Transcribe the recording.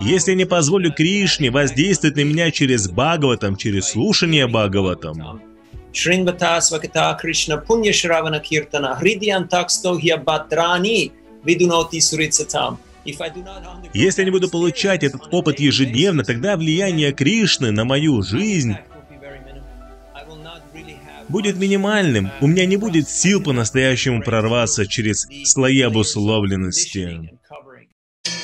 Если не позволю Кришне воздействовать на меня через Бхагаватам, через слушание Бхагаватам, если я не буду получать этот опыт ежедневно, тогда влияние Кришны на мою жизнь будет минимальным. У меня не будет сил по-настоящему прорваться через слои обусловленности.